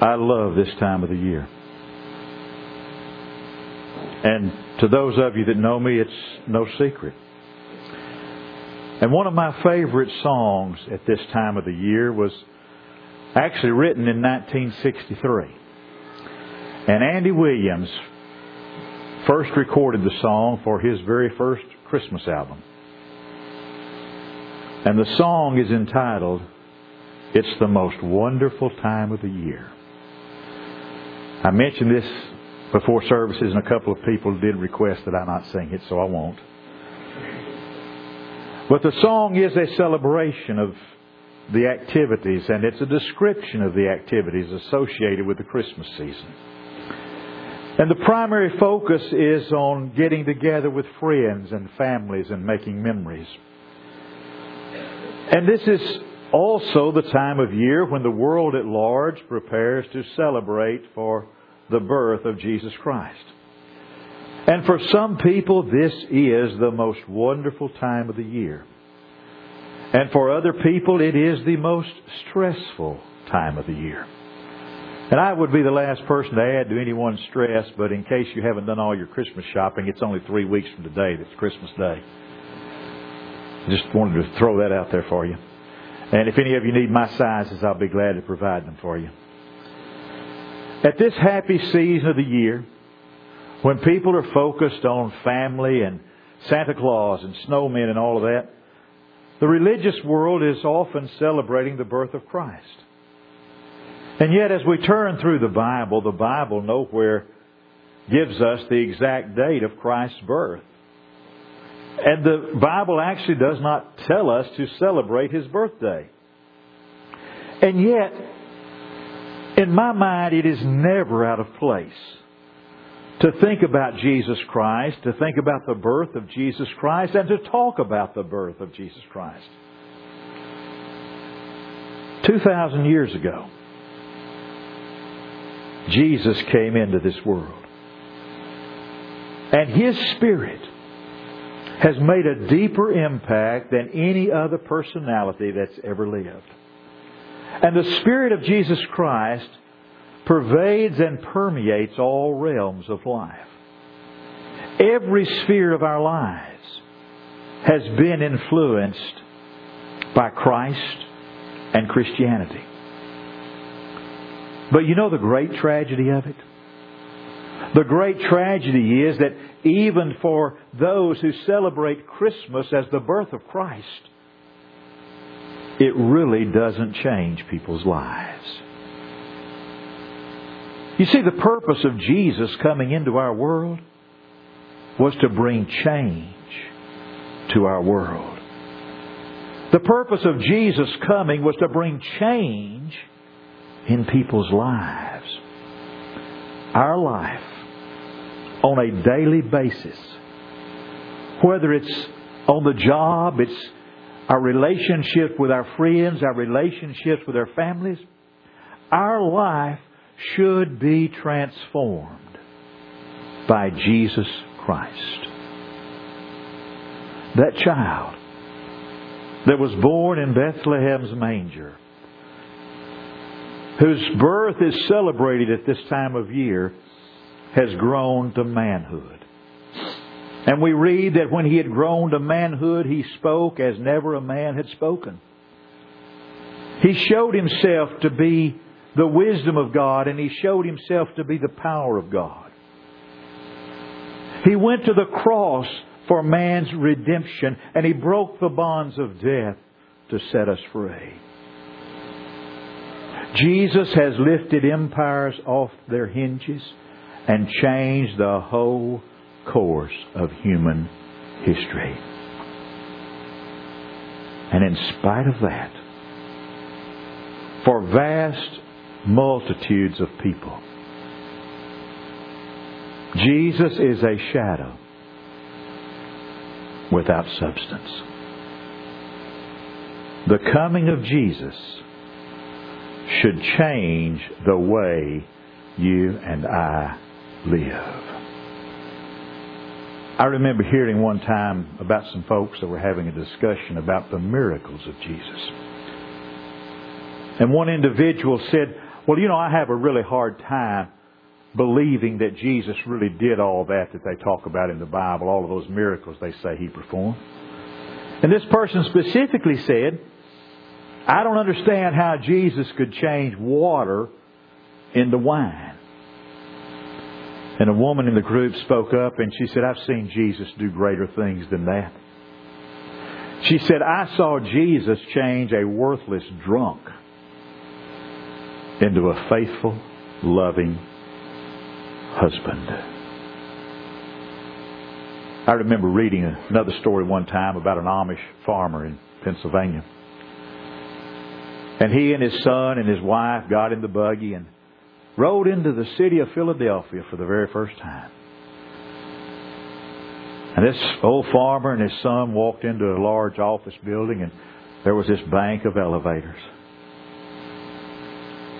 I love this time of the year. And to those of you that know me, it's no secret. And one of my favorite songs at this time of the year was actually written in 1963. And Andy Williams first recorded the song for his very first Christmas album. And the song is entitled, It's the Most Wonderful Time of the Year. I mentioned this before services, and a couple of people did request that I not sing it, so I won't. But the song is a celebration of the activities, and it's a description of the activities associated with the Christmas season. And the primary focus is on getting together with friends and families and making memories. And this is also the time of year when the world at large prepares to celebrate for the birth of Jesus Christ. And for some people, this is the most wonderful time of the year. And for other people, it is the most stressful time of the year. And I would be the last person to add to anyone's stress, but in case you haven't done all your Christmas shopping, it's only three weeks from today that's Christmas Day. Just wanted to throw that out there for you. And if any of you need my sizes, I'll be glad to provide them for you. At this happy season of the year, when people are focused on family and Santa Claus and snowmen and all of that, the religious world is often celebrating the birth of Christ. And yet, as we turn through the Bible, the Bible nowhere gives us the exact date of Christ's birth. And the Bible actually does not tell us to celebrate his birthday. And yet, in my mind, it is never out of place to think about Jesus Christ, to think about the birth of Jesus Christ, and to talk about the birth of Jesus Christ. 2,000 years ago, Jesus came into this world. And His Spirit has made a deeper impact than any other personality that's ever lived. And the Spirit of Jesus Christ pervades and permeates all realms of life. Every sphere of our lives has been influenced by Christ and Christianity. But you know the great tragedy of it? The great tragedy is that even for those who celebrate Christmas as the birth of Christ, it really doesn't change people's lives. You see, the purpose of Jesus coming into our world was to bring change to our world. The purpose of Jesus coming was to bring change in people's lives. Our life on a daily basis, whether it's on the job, it's our relationship with our friends, our relationships with our families, our life should be transformed by Jesus Christ. That child that was born in Bethlehem's manger, whose birth is celebrated at this time of year, has grown to manhood. And we read that when he had grown to manhood, he spoke as never a man had spoken. He showed himself to be the wisdom of God and he showed himself to be the power of God. He went to the cross for man's redemption and he broke the bonds of death to set us free. Jesus has lifted empires off their hinges and change the whole course of human history. And in spite of that, for vast multitudes of people, Jesus is a shadow without substance. The coming of Jesus should change the way you and I live. I remember hearing one time about some folks that were having a discussion about the miracles of Jesus. And one individual said, Well, you know, I have a really hard time believing that Jesus really did all that that they talk about in the Bible, all of those miracles they say he performed. And this person specifically said, I don't understand how Jesus could change water into wine. And a woman in the group spoke up and she said, I've seen Jesus do greater things than that. She said, I saw Jesus change a worthless drunk into a faithful, loving husband. I remember reading another story one time about an Amish farmer in Pennsylvania. And he and his son and his wife got in the buggy and rode into the city of Philadelphia for the very first time. And this old farmer and his son walked into a large office building and there was this bank of elevators.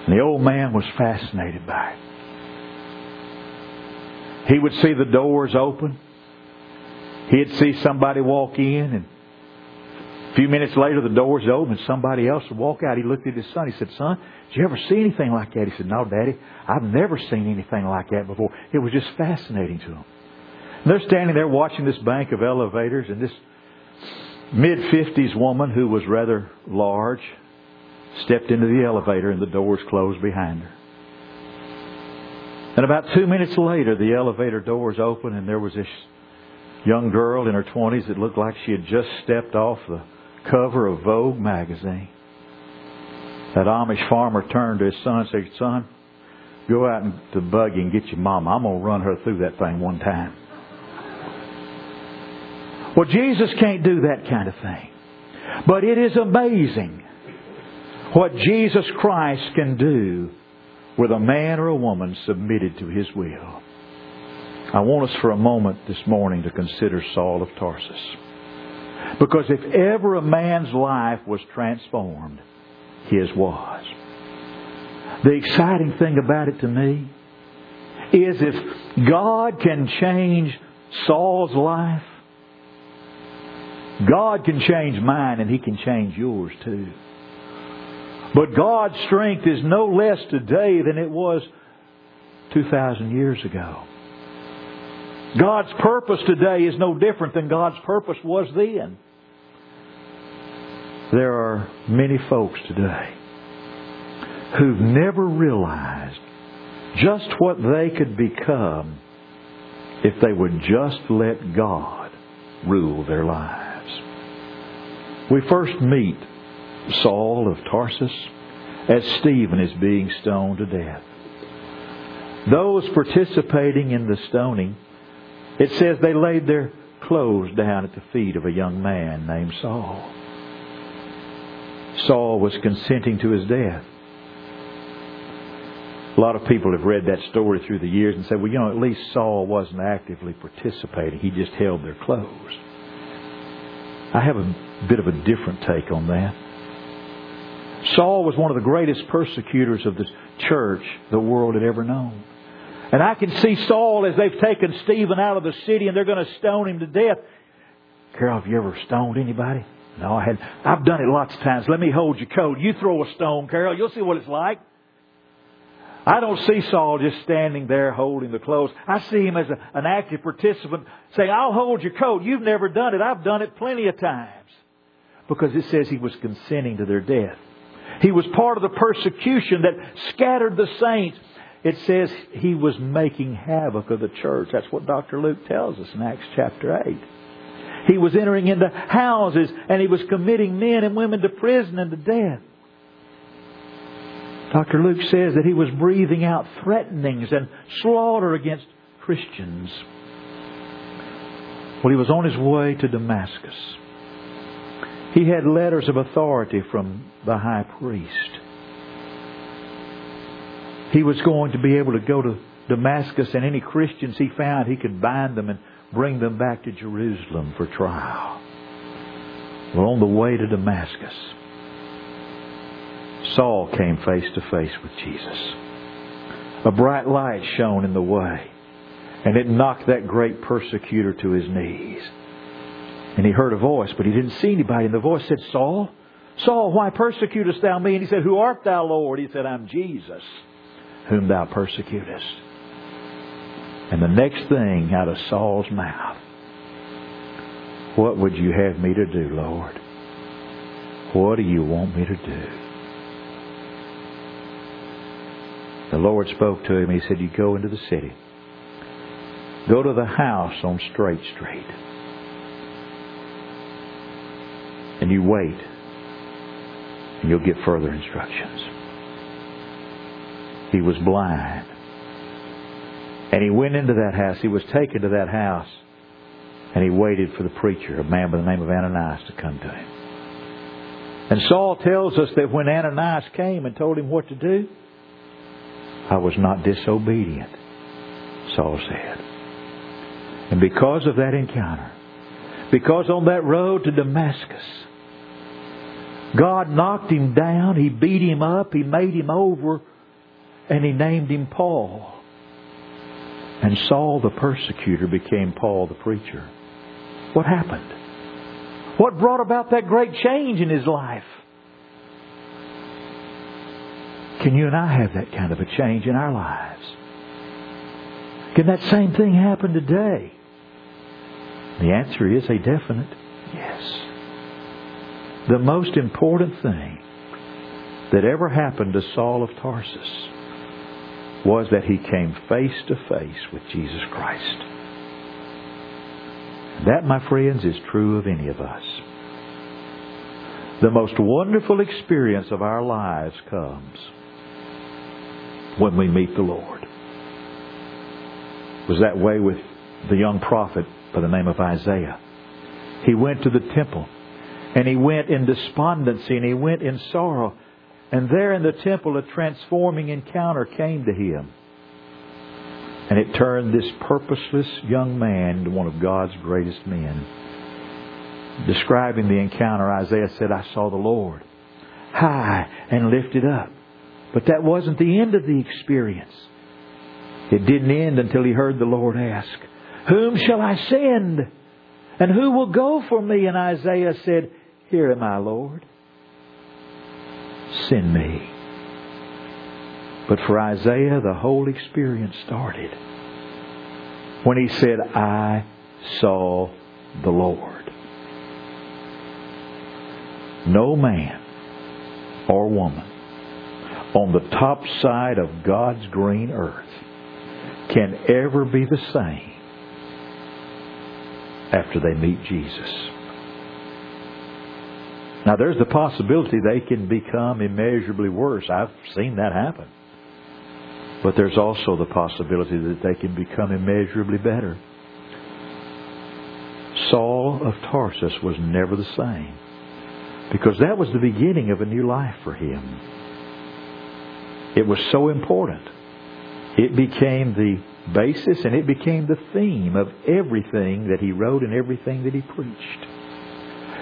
And the old man was fascinated by it. He would see the doors open. He'd see somebody walk in and few minutes later the doors opened. somebody else would walk out. He looked at his son. He said, Son, did you ever see anything like that? He said, No, Daddy, I've never seen anything like that before. It was just fascinating to him. And they're standing there watching this bank of elevators and this mid 50s woman who was rather large stepped into the elevator and the doors closed behind her. And about two minutes later, the elevator doors opened and there was this young girl in her 20s that looked like she had just stepped off the cover of Vogue magazine. That Amish farmer turned to his son and said, Son, go out in the buggy and get your mama. I'm going to run her through that thing one time. Well, Jesus can't do that kind of thing. But it is amazing what Jesus Christ can do with a man or a woman submitted to his will. I want us for a moment this morning to consider Saul of Tarsus. Because if ever a man's life was transformed, his was. The exciting thing about it to me is if God can change Saul's life, God can change mine and He can change yours too. But God's strength is no less today than it was 2,000 years ago. God's purpose today is no different than God's purpose was then. There are many folks today who've never realized just what they could become if they would just let God rule their lives. We first meet Saul of Tarsus as Stephen is being stoned to death. Those participating in the stoning, it says they laid their clothes down at the feet of a young man named Saul. Saul was consenting to his death. A lot of people have read that story through the years and said, well, you know, at least Saul wasn't actively participating. He just held their clothes. I have a bit of a different take on that. Saul was one of the greatest persecutors of the church the world had ever known. And I can see Saul as they've taken Stephen out of the city and they're going to stone him to death. Carol, have you ever stoned anybody? No, I had. I've done it lots of times. Let me hold your coat. You throw a stone, Carol. You'll see what it's like. I don't see Saul just standing there holding the clothes. I see him as a, an active participant saying, I'll hold your coat. You've never done it. I've done it plenty of times. Because it says he was consenting to their death. He was part of the persecution that scattered the saints. It says he was making havoc of the church. That's what Dr. Luke tells us in Acts chapter 8. He was entering into houses and he was committing men and women to prison and to death. Dr. Luke says that he was breathing out threatenings and slaughter against Christians. Well, he was on his way to Damascus. He had letters of authority from the high priest. He was going to be able to go to Damascus and any Christians he found, he could bind them and bring them back to Jerusalem for trial. Well, on the way to Damascus, Saul came face to face with Jesus. A bright light shone in the way, and it knocked that great persecutor to his knees. And he heard a voice, but he didn't see anybody. And the voice said, Saul, Saul, why persecutest thou me? And he said, Who art thou, Lord? He said, I'm Jesus, whom thou persecutest. And the next thing out of Saul's mouth, What would you have me to do, Lord? What do you want me to do? The Lord spoke to him. He said, You go into the city. Go to the house on Straight Street. And you wait. And you'll get further instructions. He was blind. And he went into that house. He was taken to that house. And he waited for the preacher, a man by the name of Ananias, to come to him. And Saul tells us that when Ananias came and told him what to do, I was not disobedient, Saul said. And because of that encounter, because on that road to Damascus, God knocked him down, He beat him up, He made him over, and He named him Paul. And Saul the persecutor became Paul the preacher. What happened? What brought about that great change in his life? Can you and I have that kind of a change in our lives? Can that same thing happen today? The answer is a definite yes. The most important thing that ever happened to Saul of Tarsus was that he came face to face with Jesus Christ. That, my friends, is true of any of us. The most wonderful experience of our lives comes when we meet the Lord. It was that way with the young prophet by the name of Isaiah. He went to the temple and he went in despondency and he went in sorrow. And there in the temple, a transforming encounter came to him. And it turned this purposeless young man into one of God's greatest men. Describing the encounter, Isaiah said, I saw the Lord high and lifted up. But that wasn't the end of the experience. It didn't end until he heard the Lord ask, Whom shall I send? And who will go for me? And Isaiah said, Here am I, Lord. Send me. But for Isaiah, the whole experience started when he said, I saw the Lord. No man or woman on the top side of God's green earth can ever be the same after they meet Jesus. Now, there's the possibility they can become immeasurably worse. I've seen that happen. But there's also the possibility that they can become immeasurably better. Saul of Tarsus was never the same because that was the beginning of a new life for him. It was so important. It became the basis and it became the theme of everything that he wrote and everything that he preached.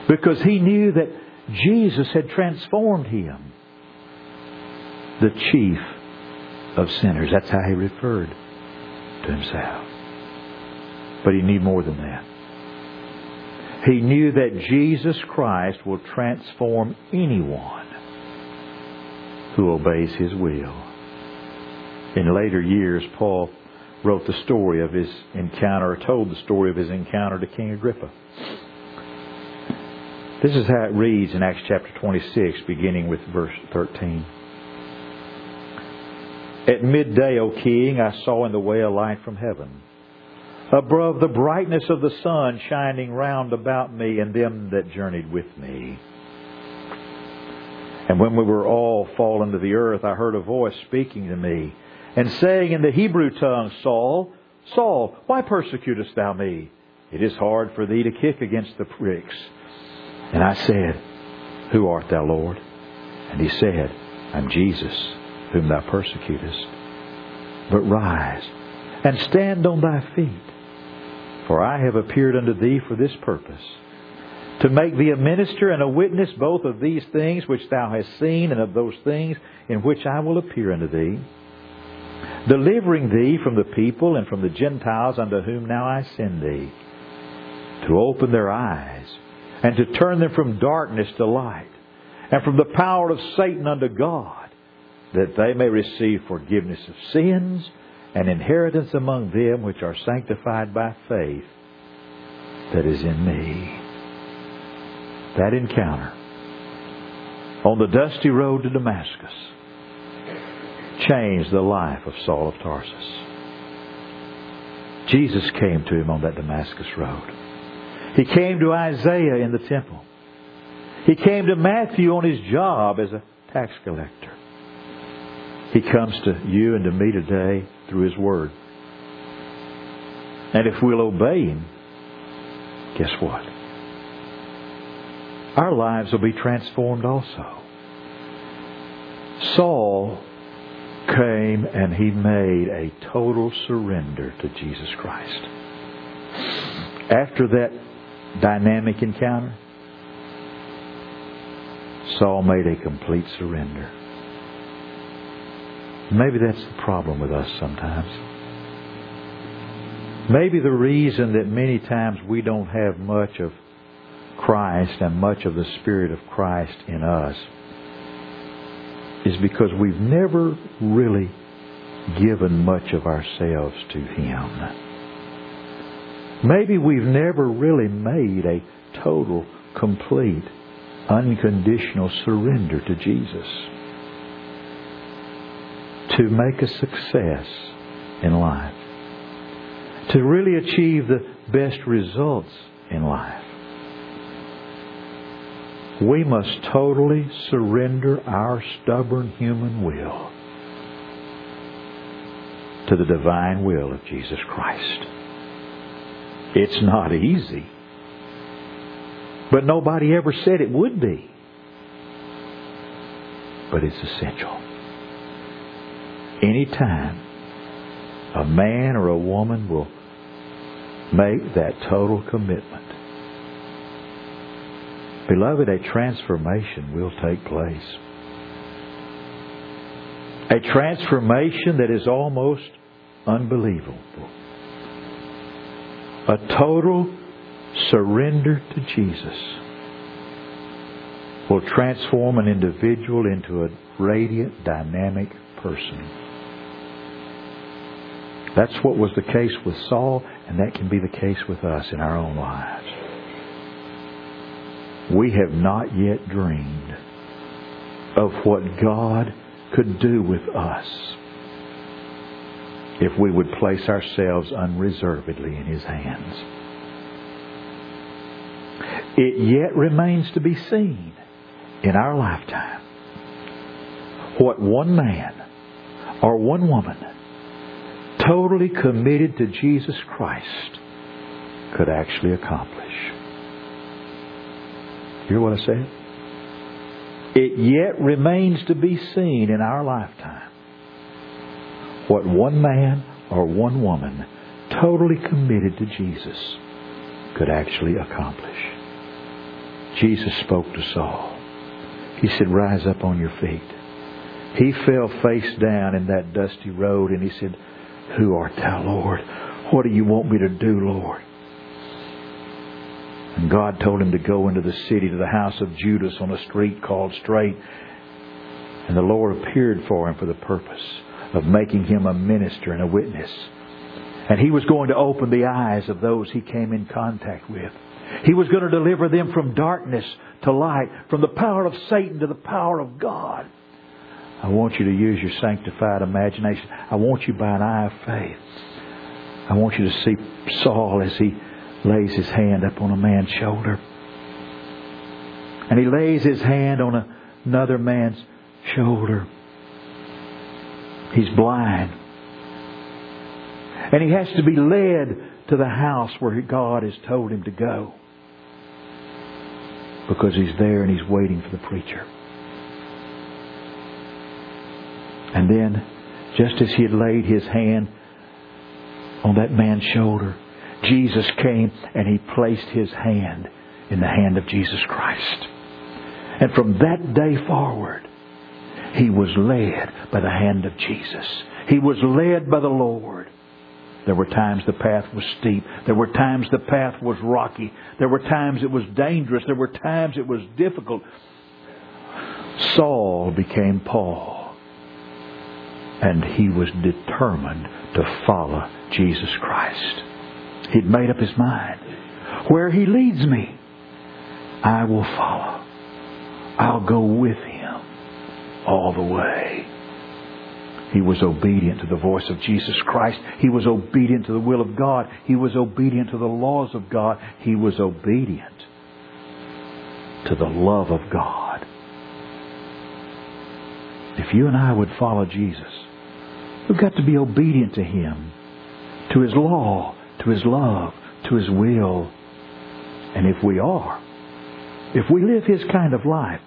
Because he knew that Jesus had transformed him, the chief of sinners. That's how he referred to himself. But he knew more than that. He knew that Jesus Christ will transform anyone who obeys his will. In later years, Paul wrote the story of his encounter, or told the story of his encounter to King Agrippa. This is how it reads in Acts chapter 26, beginning with verse 13. At midday, O king, I saw in the way a light from heaven, above the brightness of the sun shining round about me and them that journeyed with me. And when we were all fallen to the earth, I heard a voice speaking to me, and saying in the Hebrew tongue, Saul, Saul, why persecutest thou me? It is hard for thee to kick against the pricks. And I said, Who art thou, Lord? And he said, I'm Jesus whom thou persecutest. But rise and stand on thy feet, for I have appeared unto thee for this purpose, to make thee a minister and a witness both of these things which thou hast seen and of those things in which I will appear unto thee, delivering thee from the people and from the Gentiles unto whom now I send thee, to open their eyes and to turn them from darkness to light and from the power of Satan unto God, that they may receive forgiveness of sins and inheritance among them which are sanctified by faith that is in me. That encounter on the dusty road to Damascus changed the life of Saul of Tarsus. Jesus came to him on that Damascus road. He came to Isaiah in the temple. He came to Matthew on his job as a tax collector. He comes to you and to me today through His Word. And if we'll obey Him, guess what? Our lives will be transformed also. Saul came and he made a total surrender to Jesus Christ. After that dynamic encounter, Saul made a complete surrender. Maybe that's the problem with us sometimes. Maybe the reason that many times we don't have much of Christ and much of the Spirit of Christ in us is because we've never really given much of ourselves to Him. Maybe we've never really made a total, complete, unconditional surrender to Jesus to make a success in life, to really achieve the best results in life. We must totally surrender our stubborn human will to the divine will of Jesus Christ. It's not easy. But nobody ever said it would be. But it's essential. Anytime a man or a woman will make that total commitment, beloved, a transformation will take place. A transformation that is almost unbelievable. A total surrender to Jesus will transform an individual into a radiant, dynamic person. That's what was the case with Saul, and that can be the case with us in our own lives. We have not yet dreamed of what God could do with us if we would place ourselves unreservedly in His hands. It yet remains to be seen in our lifetime what one man or one woman totally committed to Jesus Christ could actually accomplish. You hear what I said? It yet remains to be seen in our lifetime what one man or one woman totally committed to Jesus could actually accomplish. Jesus spoke to Saul. He said, Rise up on your feet. He fell face down in that dusty road and he said, Who art thou, Lord? What do you want me to do, Lord? And God told him to go into the city to the house of Judas on a street called Straight. And the Lord appeared for him for the purpose of making him a minister and a witness. And he was going to open the eyes of those he came in contact with. He was going to deliver them from darkness to light, from the power of Satan to the power of God. I want you to use your sanctified imagination. I want you by an eye of faith. I want you to see Saul as he lays his hand up on a man's shoulder. And he lays his hand on another man's shoulder. He's blind. And he has to be led to the house where God has told him to go. Because he's there and he's waiting for the preacher. And then, just as he had laid his hand on that man's shoulder, Jesus came and he placed his hand in the hand of Jesus Christ. And from that day forward, he was led by the hand of Jesus. He was led by the Lord. There were times the path was steep. There were times the path was rocky. There were times it was dangerous. There were times it was difficult. Saul became Paul. And he was determined to follow Jesus Christ. He'd made up his mind. Where he leads me, I will follow. I'll go with him all the way. He was obedient to the voice of Jesus Christ. He was obedient to the will of God. He was obedient to the laws of God. He was obedient to the love of God. If you and I would follow Jesus, we've got to be obedient to Him, to His law, to His love, to His will. And if we are, if we live His kind of life,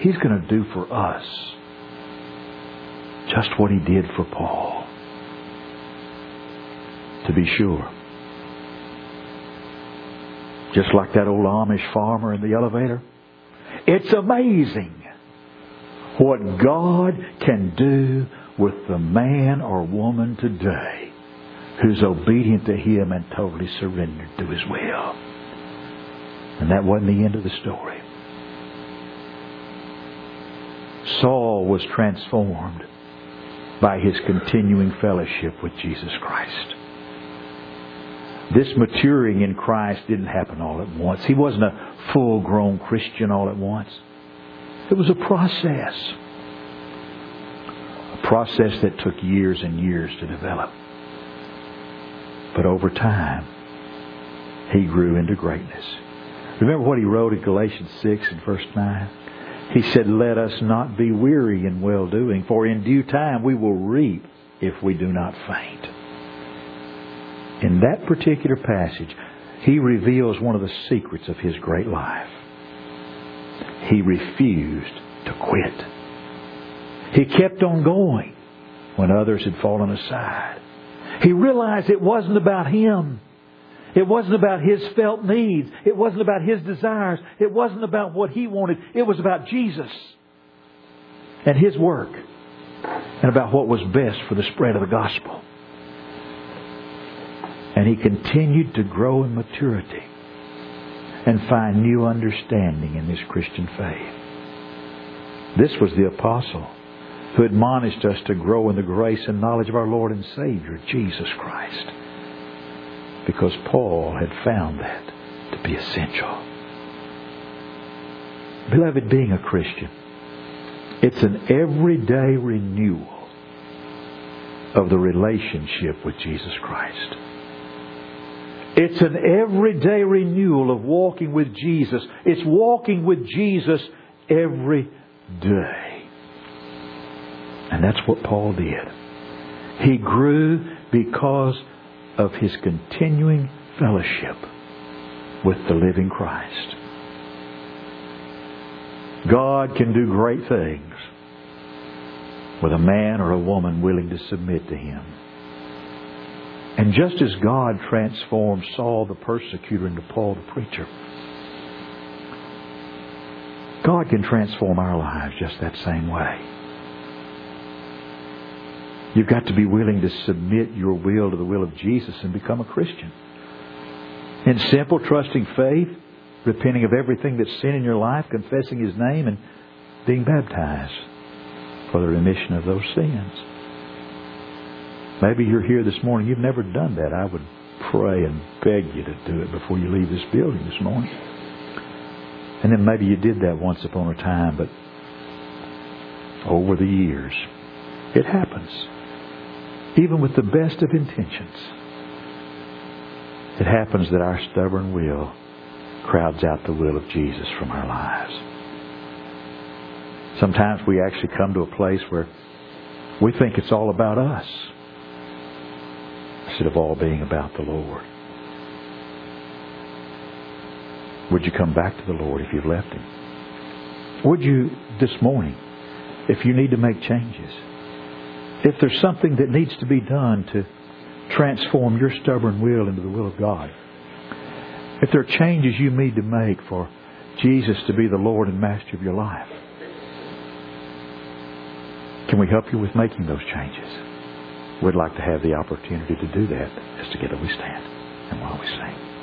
He's going to do for us just what He did for Paul. To be sure. Just like that old Amish farmer in the elevator. It's amazing what God can do with the man or woman today who's obedient to Him and totally surrendered to His will. And that wasn't the end of the story. Saul was transformed by his continuing fellowship with Jesus Christ. This maturing in Christ didn't happen all at once. He wasn't a full grown Christian all at once. It was a process. A process that took years and years to develop. But over time, he grew into greatness. Remember what he wrote in Galatians 6 and verse 9? He said, Let us not be weary in well doing, for in due time we will reap if we do not faint. In that particular passage, he reveals one of the secrets of his great life. He refused to quit. He kept on going when others had fallen aside. He realized it wasn't about him. It wasn't about his felt needs. It wasn't about his desires. It wasn't about what he wanted. It was about Jesus and his work and about what was best for the spread of the gospel. And he continued to grow in maturity and find new understanding in his Christian faith. This was the apostle who admonished us to grow in the grace and knowledge of our Lord and Savior, Jesus Christ because Paul had found that to be essential. Beloved, being a Christian, it's an everyday renewal of the relationship with Jesus Christ. It's an everyday renewal of walking with Jesus. It's walking with Jesus every day. And that's what Paul did. He grew because of his continuing fellowship with the living Christ. God can do great things with a man or a woman willing to submit to him. And just as God transformed Saul the persecutor into Paul the preacher, God can transform our lives just that same way. You've got to be willing to submit your will to the will of Jesus and become a Christian. In simple, trusting faith, repenting of everything that's sin in your life, confessing His name, and being baptized for the remission of those sins. Maybe you're here this morning, you've never done that. I would pray and beg you to do it before you leave this building this morning. And then maybe you did that once upon a time, but over the years, it happens even with the best of intentions, it happens that our stubborn will crowds out the will of Jesus from our lives. Sometimes we actually come to a place where we think it's all about us instead of all being about the Lord. Would you come back to the Lord if you've left Him? Would you this morning, if you need to make changes? If there's something that needs to be done to transform your stubborn will into the will of God, if there are changes you need to make for Jesus to be the Lord and Master of your life, can we help you with making those changes? We'd like to have the opportunity to do that as together we stand and while we sing.